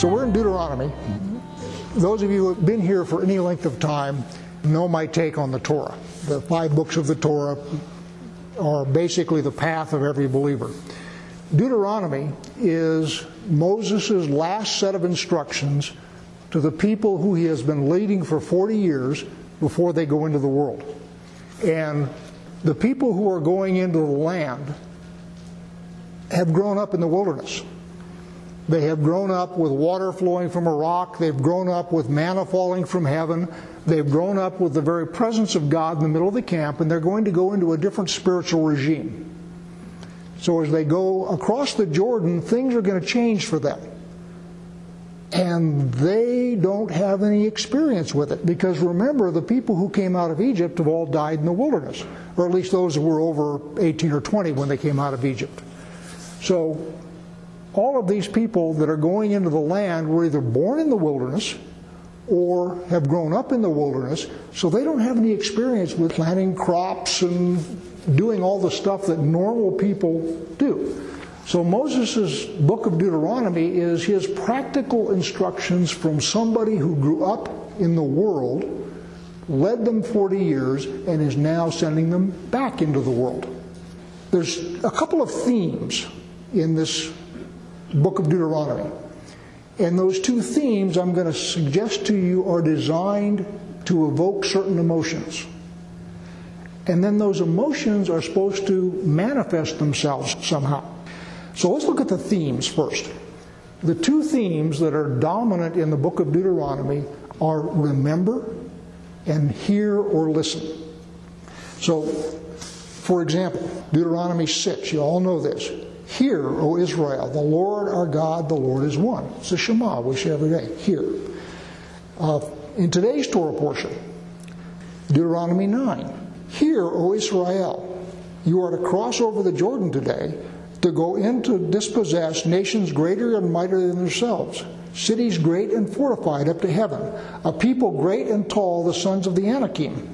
So we're in Deuteronomy. Those of you who have been here for any length of time know my take on the Torah. The five books of the Torah are basically the path of every believer. Deuteronomy is Moses' last set of instructions to the people who he has been leading for 40 years before they go into the world. And the people who are going into the land have grown up in the wilderness. They have grown up with water flowing from a rock. They've grown up with manna falling from heaven. They've grown up with the very presence of God in the middle of the camp, and they're going to go into a different spiritual regime. So as they go across the Jordan, things are going to change for them. And they don't have any experience with it because remember, the people who came out of Egypt have all died in the wilderness, or at least those who were over 18 or 20 when they came out of Egypt. So all of these people that are going into the land were either born in the wilderness or have grown up in the wilderness, so they don't have any experience with planting crops and doing all the stuff that normal people do. So Moses' book of Deuteronomy is his practical instructions from somebody who grew up in the world, led them 40 years, and is now sending them back into the world. There's a couple of themes in this book of Deuteronomy. And those two themes I'm going to suggest to you are designed to evoke certain emotions. And then those emotions are supposed to manifest themselves somehow. So let's look at the themes first. The two themes that are dominant in the book of Deuteronomy are remember and hear or listen. So, for example, Deuteronomy 6, you all know this. Hear, O Israel, the Lord our God, the Lord is one. It's a Shema we say every day. Hear. Uh, in today's Torah portion, Deuteronomy 9. Hear, O Israel, you are to cross over the Jordan today to go in to dispossess nations greater and mightier than yourselves, cities great and fortified up to heaven, a people great and tall, the sons of the Anakim,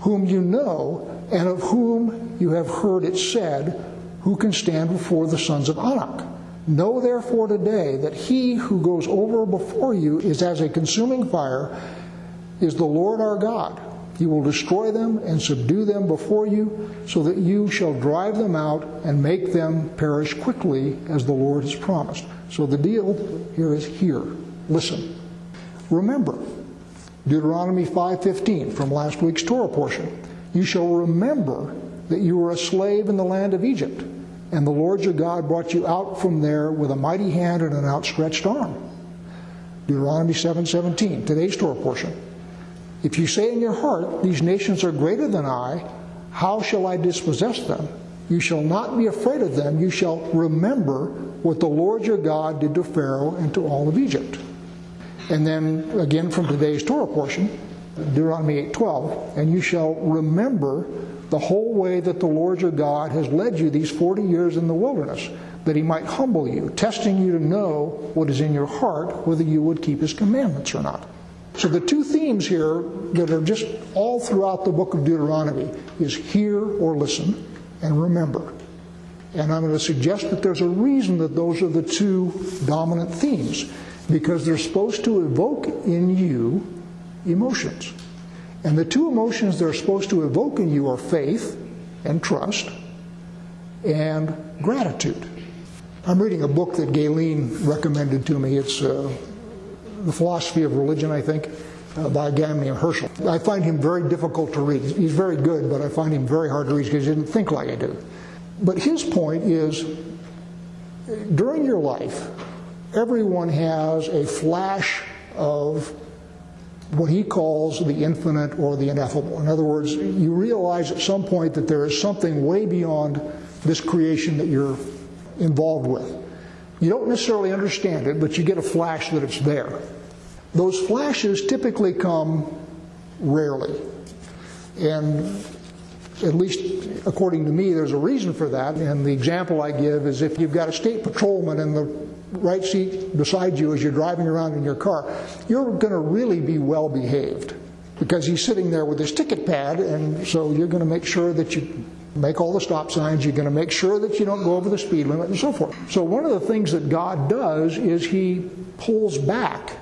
whom you know, and of whom you have heard it said, Who can stand before the sons of Anak? Know therefore today that he who goes over before you is as a consuming fire, is the Lord our God He will destroy them and subdue them before you, so that you shall drive them out and make them perish quickly, as the Lord has promised. So the deal here is here. Listen. Remember, Deuteronomy 5:15 from last week's Torah portion. You shall remember that you were a slave in the land of Egypt, and the Lord your God brought you out from there with a mighty hand and an outstretched arm. Deuteronomy 7:17, today's Torah portion. If you say in your heart, These nations are greater than I, how shall I dispossess them? You shall not be afraid of them. You shall remember what the Lord your God did to Pharaoh and to all of Egypt. And then again from today's Torah portion, Deuteronomy 8:12, and you shall remember the whole way that the Lord your God has led you these 40 years in the wilderness, that he might humble you, testing you to know what is in your heart, whether you would keep his commandments or not. So the two themes here that are just all throughout the book of Deuteronomy is hear or listen and remember. And I'm going to suggest that there's a reason that those are the two dominant themes because they're supposed to evoke in you emotions. And the two emotions they're supposed to evoke in you are faith and trust and gratitude. I'm reading a book that Galen recommended to me. It's uh, the Philosophy of Religion, I think, uh, by a guy named Heschel. I find him very difficult to read. He's very good, but I find him very hard to read because he didn't think like I do. But his point is during your life, everyone has a flash of what he calls the infinite or the ineffable. In other words, you realize at some point that there is something way beyond this creation that you're involved with. You don't necessarily understand it, but you get a flash that it's there. Those flashes typically come rarely. And at least according to me, there's a reason for that. And the example I give is if you've got a state patrolman in the right seat beside you as you're driving around in your car, you're going to really be well behaved because he's sitting there with his ticket pad, and so you're going to make sure that you make all the stop signs, you're going to make sure that you don't go over the speed limit, and so forth. So, one of the things that God does is He pulls back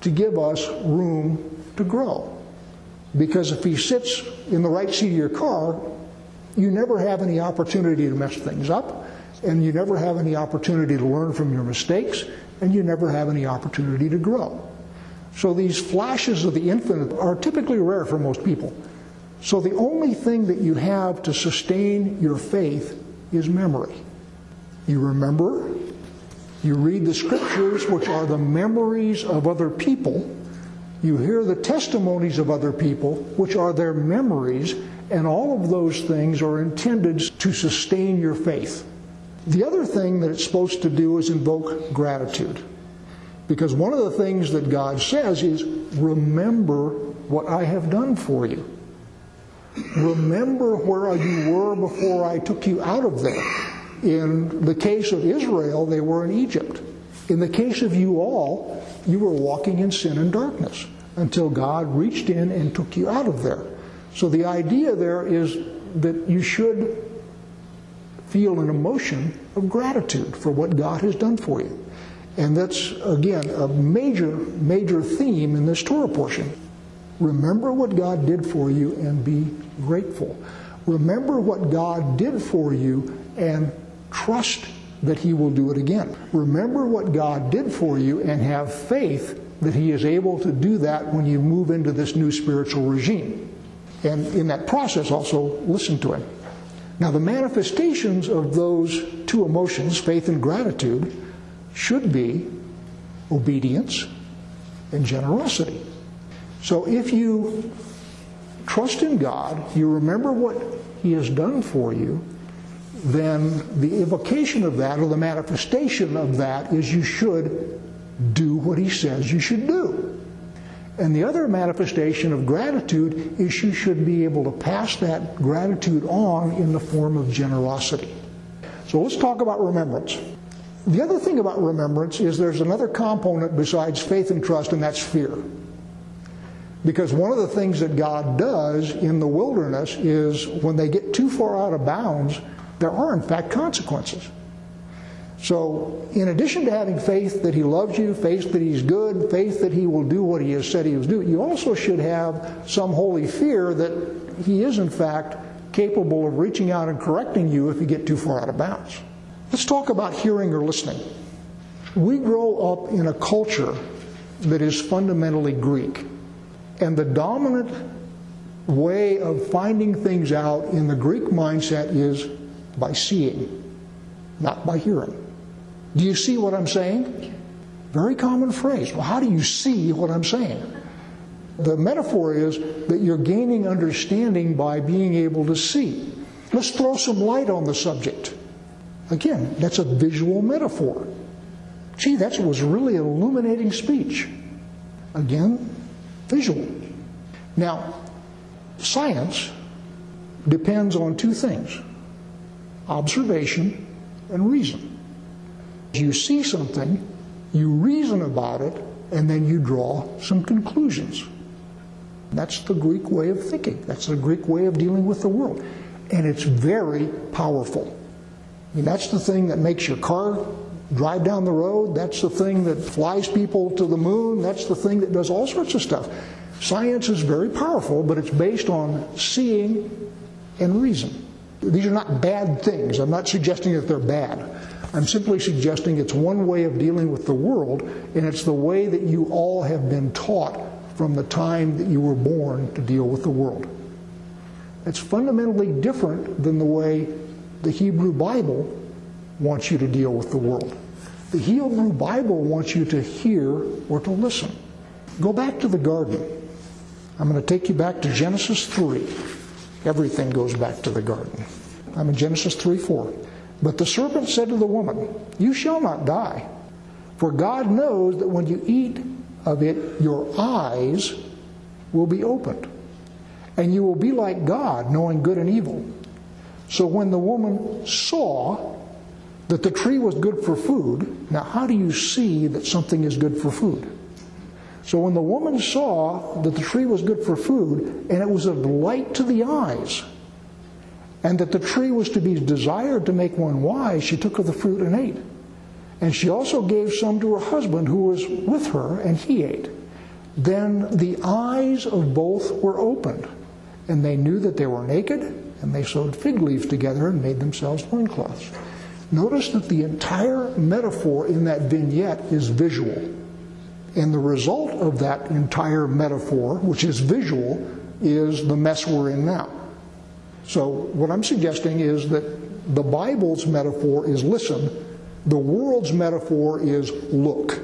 to give us room to grow. Because if he sits in the right seat of your car, you never have any opportunity to mess things up, and you never have any opportunity to learn from your mistakes, and you never have any opportunity to grow. So these flashes of the infinite are typically rare for most people. So the only thing that you have to sustain your faith is memory. You remember, you read the scriptures, which are the memories of other people. You hear the testimonies of other people, which are their memories, and all of those things are intended to sustain your faith. The other thing that it's supposed to do is invoke gratitude. Because one of the things that God says is, remember what I have done for you. Remember where you were before I took you out of there. In the case of Israel, they were in Egypt. In the case of you all, you were walking in sin and darkness until God reached in and took you out of there. So the idea there is that you should feel an emotion of gratitude for what God has done for you. And that's, again, a major, major theme in this Torah portion. Remember what God did for you and be grateful. Remember what God did for you and trust that He will do it again. Remember what God did for you and have faith that He is able to do that when you move into this new spiritual regime. And in that process, also listen to Him. Now, the manifestations of those two emotions, faith and gratitude, should be obedience and generosity. So if you trust in God, you remember what He has done for you, then the evocation of that or the manifestation of that is you should do what He says you should do. And the other manifestation of gratitude is you should be able to pass that gratitude on in the form of generosity. So let's talk about remembrance. The other thing about remembrance is there's another component besides faith and trust, and that's fear. Because one of the things that God does in the wilderness is when they get too far out of bounds, there are in fact consequences. So, in addition to having faith that He loves you, faith that He's good, faith that He will do what He has said He will do, you also should have some holy fear that He is in fact capable of reaching out and correcting you if you get too far out of bounds. Let's talk about hearing or listening. We grow up in a culture that is fundamentally Greek. And the dominant way of finding things out in the Greek mindset is by seeing, not by hearing. Do you see what I'm saying? Very common phrase. Well, how do you see what I'm saying? The metaphor is that you're gaining understanding by being able to see. Let's throw some light on the subject. Again, that's a visual metaphor. Gee, that was really an illuminating speech. Again, visual. Now, science depends on two things observation and reason. You see something, you reason about it, and then you draw some conclusions. That's the Greek way of thinking. That's the Greek way of dealing with the world. And it's very powerful. I mean, that's the thing that makes your car drive down the road. That's the thing that flies people to the moon. That's the thing that does all sorts of stuff. Science is very powerful, but it's based on seeing and reason. These are not bad things. I'm not suggesting that they're bad. I'm simply suggesting it's one way of dealing with the world, and it's the way that you all have been taught from the time that you were born to deal with the world. It's fundamentally different than the way the Hebrew Bible wants you to deal with the world. The Hebrew Bible wants you to hear or to listen. Go back to the garden. I'm going to take you back to Genesis 3. Everything goes back to the garden. I'm in Genesis 3 4. But the serpent said to the woman, You shall not die, for God knows that when you eat of it, your eyes will be opened, and you will be like God, knowing good and evil. So when the woman saw that the tree was good for food, now how do you see that something is good for food? So when the woman saw that the tree was good for food, and it was a delight to the eyes, and that the tree was to be desired to make one wise, she took of the fruit and ate. And she also gave some to her husband who was with her, and he ate. Then the eyes of both were opened, and they knew that they were naked, and they sewed fig leaves together and made themselves loincloths. Notice that the entire metaphor in that vignette is visual. And the result of that entire metaphor, which is visual, is the mess we're in now. So, what I'm suggesting is that the Bible's metaphor is listen, the world's metaphor is look.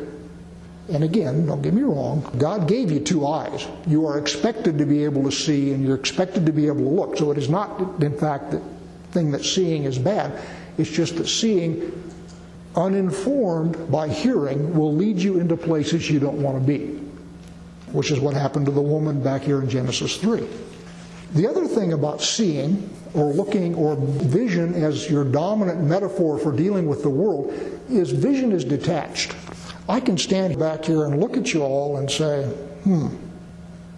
And again, don't get me wrong, God gave you two eyes. You are expected to be able to see and you're expected to be able to look. So it is not, in fact, the thing that seeing is bad. It's just that seeing uninformed by hearing will lead you into places you don't want to be, which is what happened to the woman back here in Genesis 3. The other thing about seeing or looking or vision as your dominant metaphor for dealing with the world is vision is detached. I can stand back here and look at you all and say, hmm,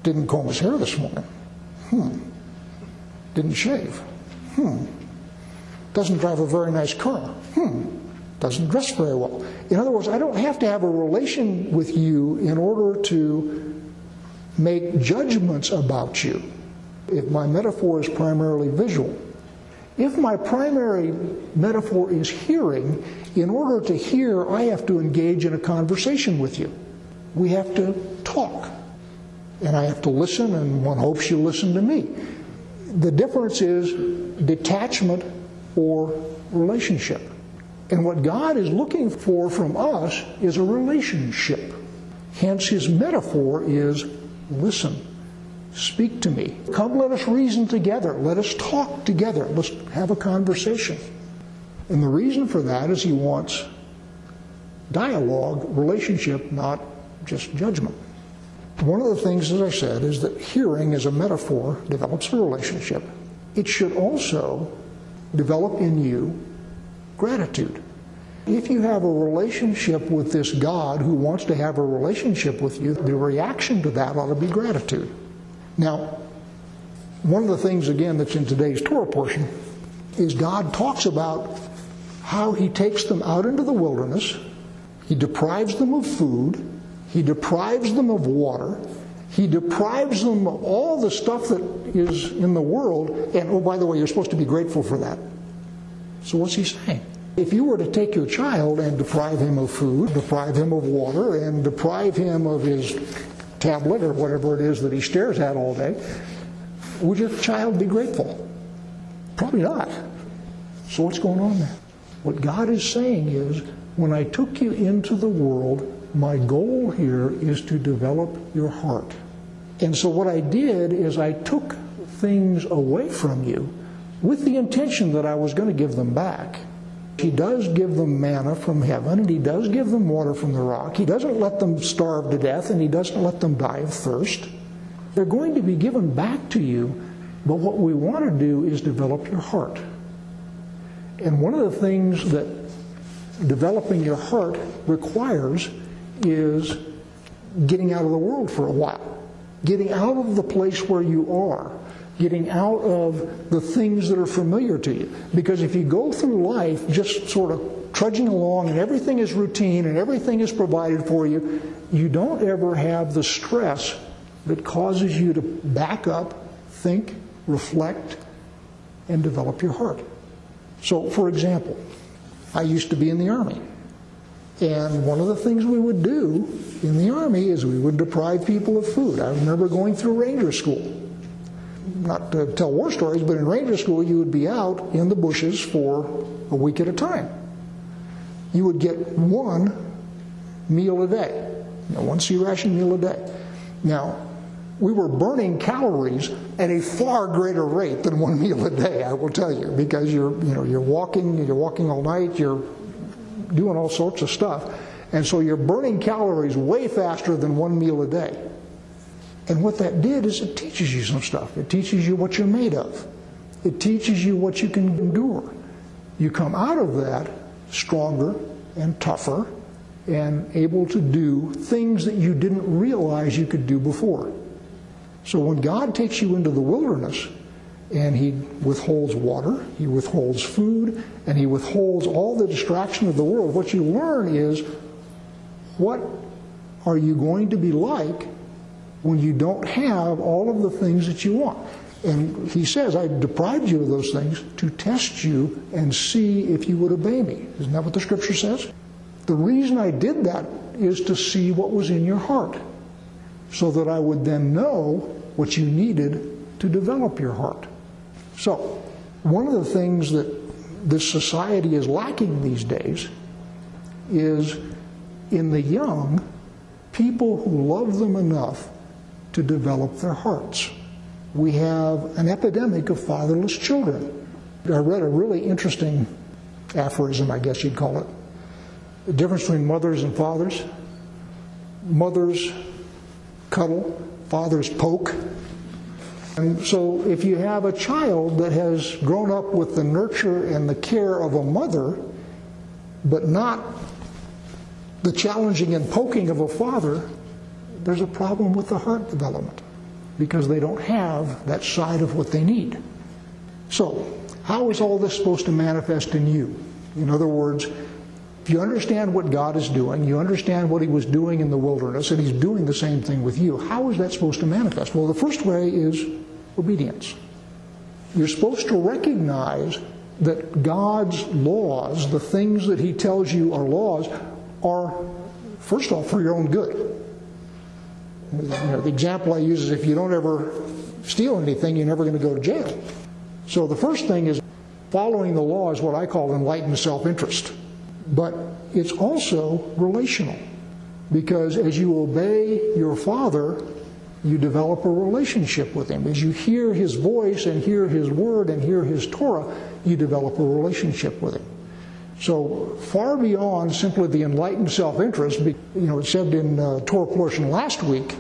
didn't comb his hair this morning. Hmm, didn't shave. Hmm, doesn't drive a very nice car. Hmm, doesn't dress very well. In other words, I don't have to have a relation with you in order to make judgments about you if my metaphor is primarily visual. If my primary metaphor is hearing, in order to hear, I have to engage in a conversation with you. We have to talk. And I have to listen, and one hopes you listen to me. The difference is detachment or relationship. And what God is looking for from us is a relationship. Hence, his metaphor is listen. Speak to me. Come, let us reason together. Let us talk together. Let's have a conversation. And the reason for that is he wants dialogue, relationship, not just judgment. One of the things, as I said, is that hearing as a metaphor develops a relationship. It should also develop in you gratitude. If you have a relationship with this God who wants to have a relationship with you, the reaction to that ought to be gratitude. Now, one of the things, again, that's in today's Torah portion is God talks about how He takes them out into the wilderness, He deprives them of food, He deprives them of water, He deprives them of all the stuff that is in the world, and oh, by the way, you're supposed to be grateful for that. So, what's He saying? If you were to take your child and deprive him of food, deprive him of water, and deprive him of his tablet or whatever it is that he stares at all day, would your child be grateful? Probably not. So what's going on there? What God is saying is, when I took you into the world, my goal here is to develop your heart. And so what I did is I took things away from you with the intention that I was going to give them back. He does give them manna from heaven, and He does give them water from the rock. He doesn't let them starve to death, and He doesn't let them die of thirst. They're going to be given back to you, but what we want to do is develop your heart. And one of the things that developing your heart requires is getting out of the world for a while, getting out of the place where you are getting out of the things that are familiar to you. Because if you go through life just sort of trudging along and everything is routine and everything is provided for you, you don't ever have the stress that causes you to back up, think, reflect, and develop your heart. So, for example, I used to be in the Army. And one of the things we would do in the Army is we would deprive people of food. I remember going through Ranger School not to tell war stories, but in ranger school, you would be out in the bushes for a week at a time. You would get one meal a day, you know, one C ration meal a day. Now, we were burning calories at a far greater rate than one meal a day, I will tell you, because you're, you know, you're walking, you're walking all night, you're doing all sorts of stuff, and so you're burning calories way faster than one meal a day. And what that did is it teaches you some stuff. It teaches you what you're made of. It teaches you what you can endure. You come out of that stronger and tougher and able to do things that you didn't realize you could do before. So when God takes you into the wilderness, and he withholds water, he withholds food, and he withholds all the distraction of the world. What you learn is what are you going to be like when you don't have all of the things that you want? And he says, I deprived you of those things to test you and see if you would obey me. Isn't that what the scripture says? The reason I did that is to see what was in your heart, so that I would then know what you needed to develop your heart. So, one of the things that this society is lacking these days is in the young, people who love them enough to develop their hearts. We have an epidemic of fatherless children. I read a really interesting aphorism, I guess you'd call it. The difference between mothers and fathers. Mothers cuddle, fathers poke. And so if you have a child that has grown up with the nurture and the care of a mother, but not the challenging and poking of a father, there's a problem with the heart development because they don't have that side of what they need. So, how is all this supposed to manifest in you? In other words, if you understand what God is doing, you understand what He was doing in the wilderness, and He's doing the same thing with you, how is that supposed to manifest? Well, the first way is obedience. You're supposed to recognize that God's laws, the things that He tells you are laws, are, first off, for your own good. You know, the example I use is if you don't ever steal anything, you're never going to go to jail. So the first thing is following the law is what I call enlightened self interest. But it's also relational. Because as you obey your father, you develop a relationship with him. As you hear his voice and hear his word and hear his Torah, you develop a relationship with him. So far beyond simply the enlightened self-interest, you know, it said in uh, Torah portion last week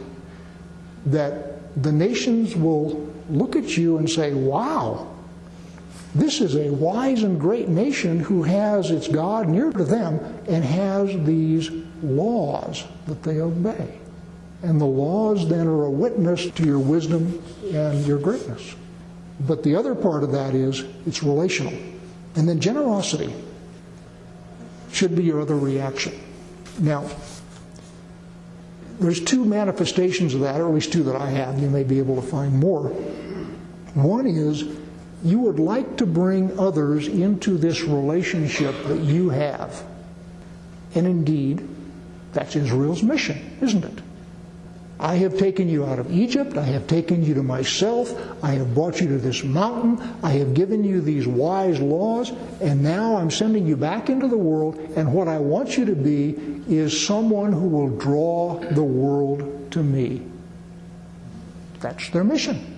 that the nations will look at you and say, wow, this is a wise and great nation who has its God near to them and has these laws that they obey. And the laws then are a witness to your wisdom and your greatness. But the other part of that is it's relational. And then generosity should be your other reaction. Now, there's two manifestations of that, or at least two that I have. You may be able to find more. One is you would like to bring others into this relationship that you have. And indeed, that's Israel's mission, isn't it? I have taken you out of Egypt. I have taken you to myself. I have brought you to this mountain. I have given you these wise laws. And now I'm sending you back into the world. And what I want you to be is someone who will draw the world to me. That's their mission.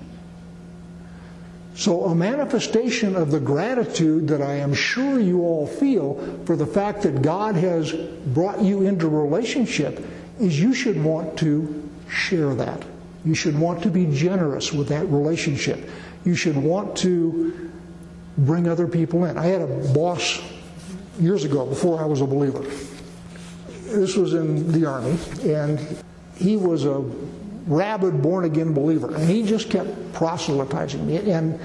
So, a manifestation of the gratitude that I am sure you all feel for the fact that God has brought you into relationship is you should want to share that. You should want to be generous with that relationship. You should want to bring other people in. I had a boss years ago, before I was a believer. This was in the Army, and he was a rabid born again believer, and he just kept proselytizing me. And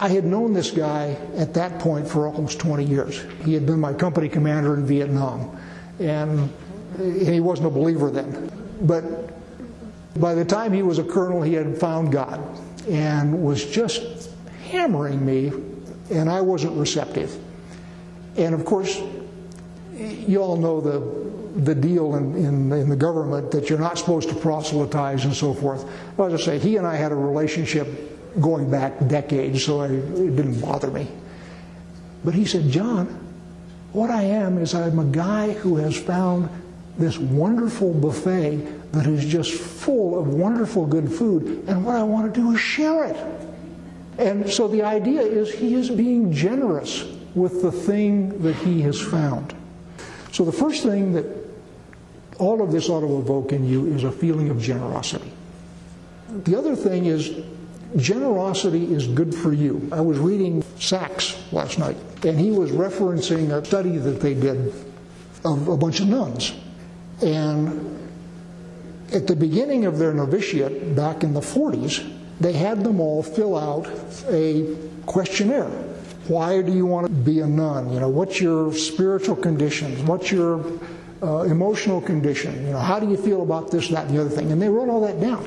I had known this guy at that point for almost 20 years. He had been my company commander in Vietnam, and he wasn't a believer then. But by the time he was a colonel, he had found God and was just hammering me, and I wasn't receptive. And of course, you all know the the deal in, in, in, the government that you're not supposed to proselytize and so forth. As I say, he and I had a relationship going back decades, so I, it didn't bother me. But he said, John, what I am is I'm a guy who has found this wonderful buffet that is just full of wonderful good food, and what I want to do is share it. And so the idea is he is being generous with the thing that he has found. So the first thing that all of this ought to evoke in you is a feeling of generosity. The other thing is generosity is good for you. I was reading Sacks last night, and he was referencing a study that they did of a bunch of nuns. And at the beginning of their novitiate back in the 40s, they had them all fill out a questionnaire. Why do you want to be a nun? You know, what's your spiritual conditions? What's your uh, emotional condition? You know, how do you feel about this, that, and the other thing? And they wrote all that down.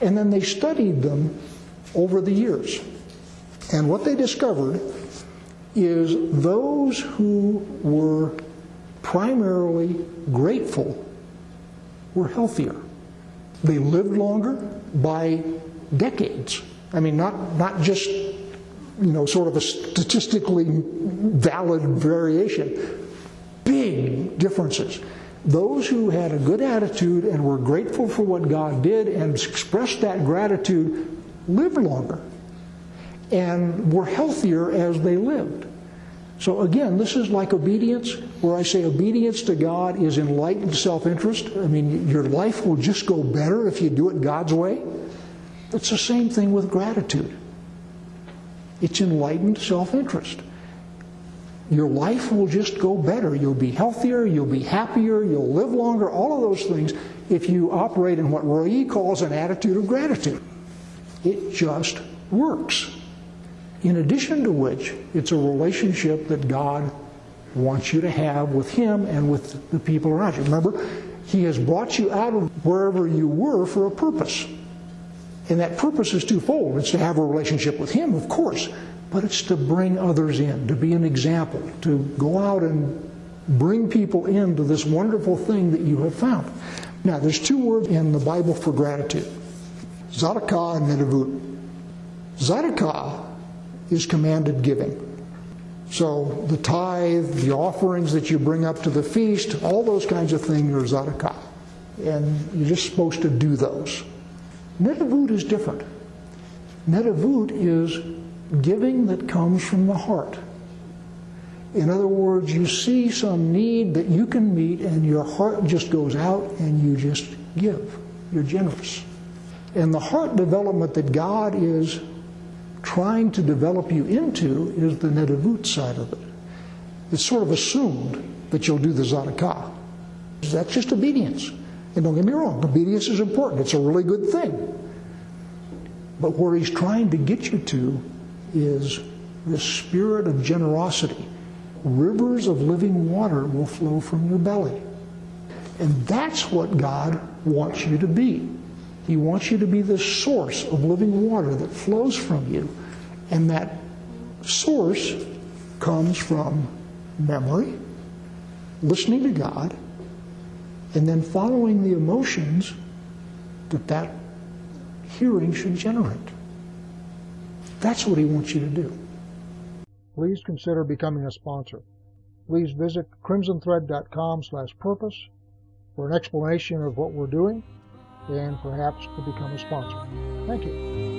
And then they studied them over the years. And what they discovered is those who were primarily grateful were healthier. They lived longer by decades. I mean, not, not just, you know, sort of a statistically valid variation. Big differences. Those who had a good attitude and were grateful for what God did and expressed that gratitude lived longer and were healthier as they lived. So again, this is like obedience, where I say obedience to God is enlightened self interest. I mean, your life will just go better if you do it God's way. It's the same thing with gratitude. It's enlightened self interest. Your life will just go better. You'll be healthier, you'll be happier, you'll live longer, all of those things if you operate in what Roy calls an attitude of gratitude. It just works. In addition to which, it's a relationship that God wants you to have with Him and with the people around you. Remember, He has brought you out of wherever you were for a purpose. And that purpose is twofold. It's to have a relationship with Him, of course, but it's to bring others in, to be an example, to go out and bring people into this wonderful thing that you have found. Now, there's two words in the Bible for gratitude Tzedakah and Nedavut. Tzedakah is commanded giving. So the tithe, the offerings that you bring up to the feast, all those kinds of things are tzedakah. And you're just supposed to do those. Nedavut is different. Nedavut is giving that comes from the heart. In other words, you see some need that you can meet, and your heart just goes out and you just give. You're generous. And the heart development that God is trying to develop you into is the nedavut side of it. It's sort of assumed that you'll do the tzedakah. That's just obedience. And don't get me wrong, obedience is important. It's a really good thing. But where he's trying to get you to is the spirit of generosity. Rivers of living water will flow from your belly. And that's what God wants you to be. He wants you to be the source of living water that flows from you. And that source comes from memory, listening to God, and then following the emotions that that hearing should generate. That's what he wants you to do. Please consider becoming a sponsor. Please visit crimsonthread.com slash purpose for an explanation of what we're doing and perhaps to become a sponsor. Thank you.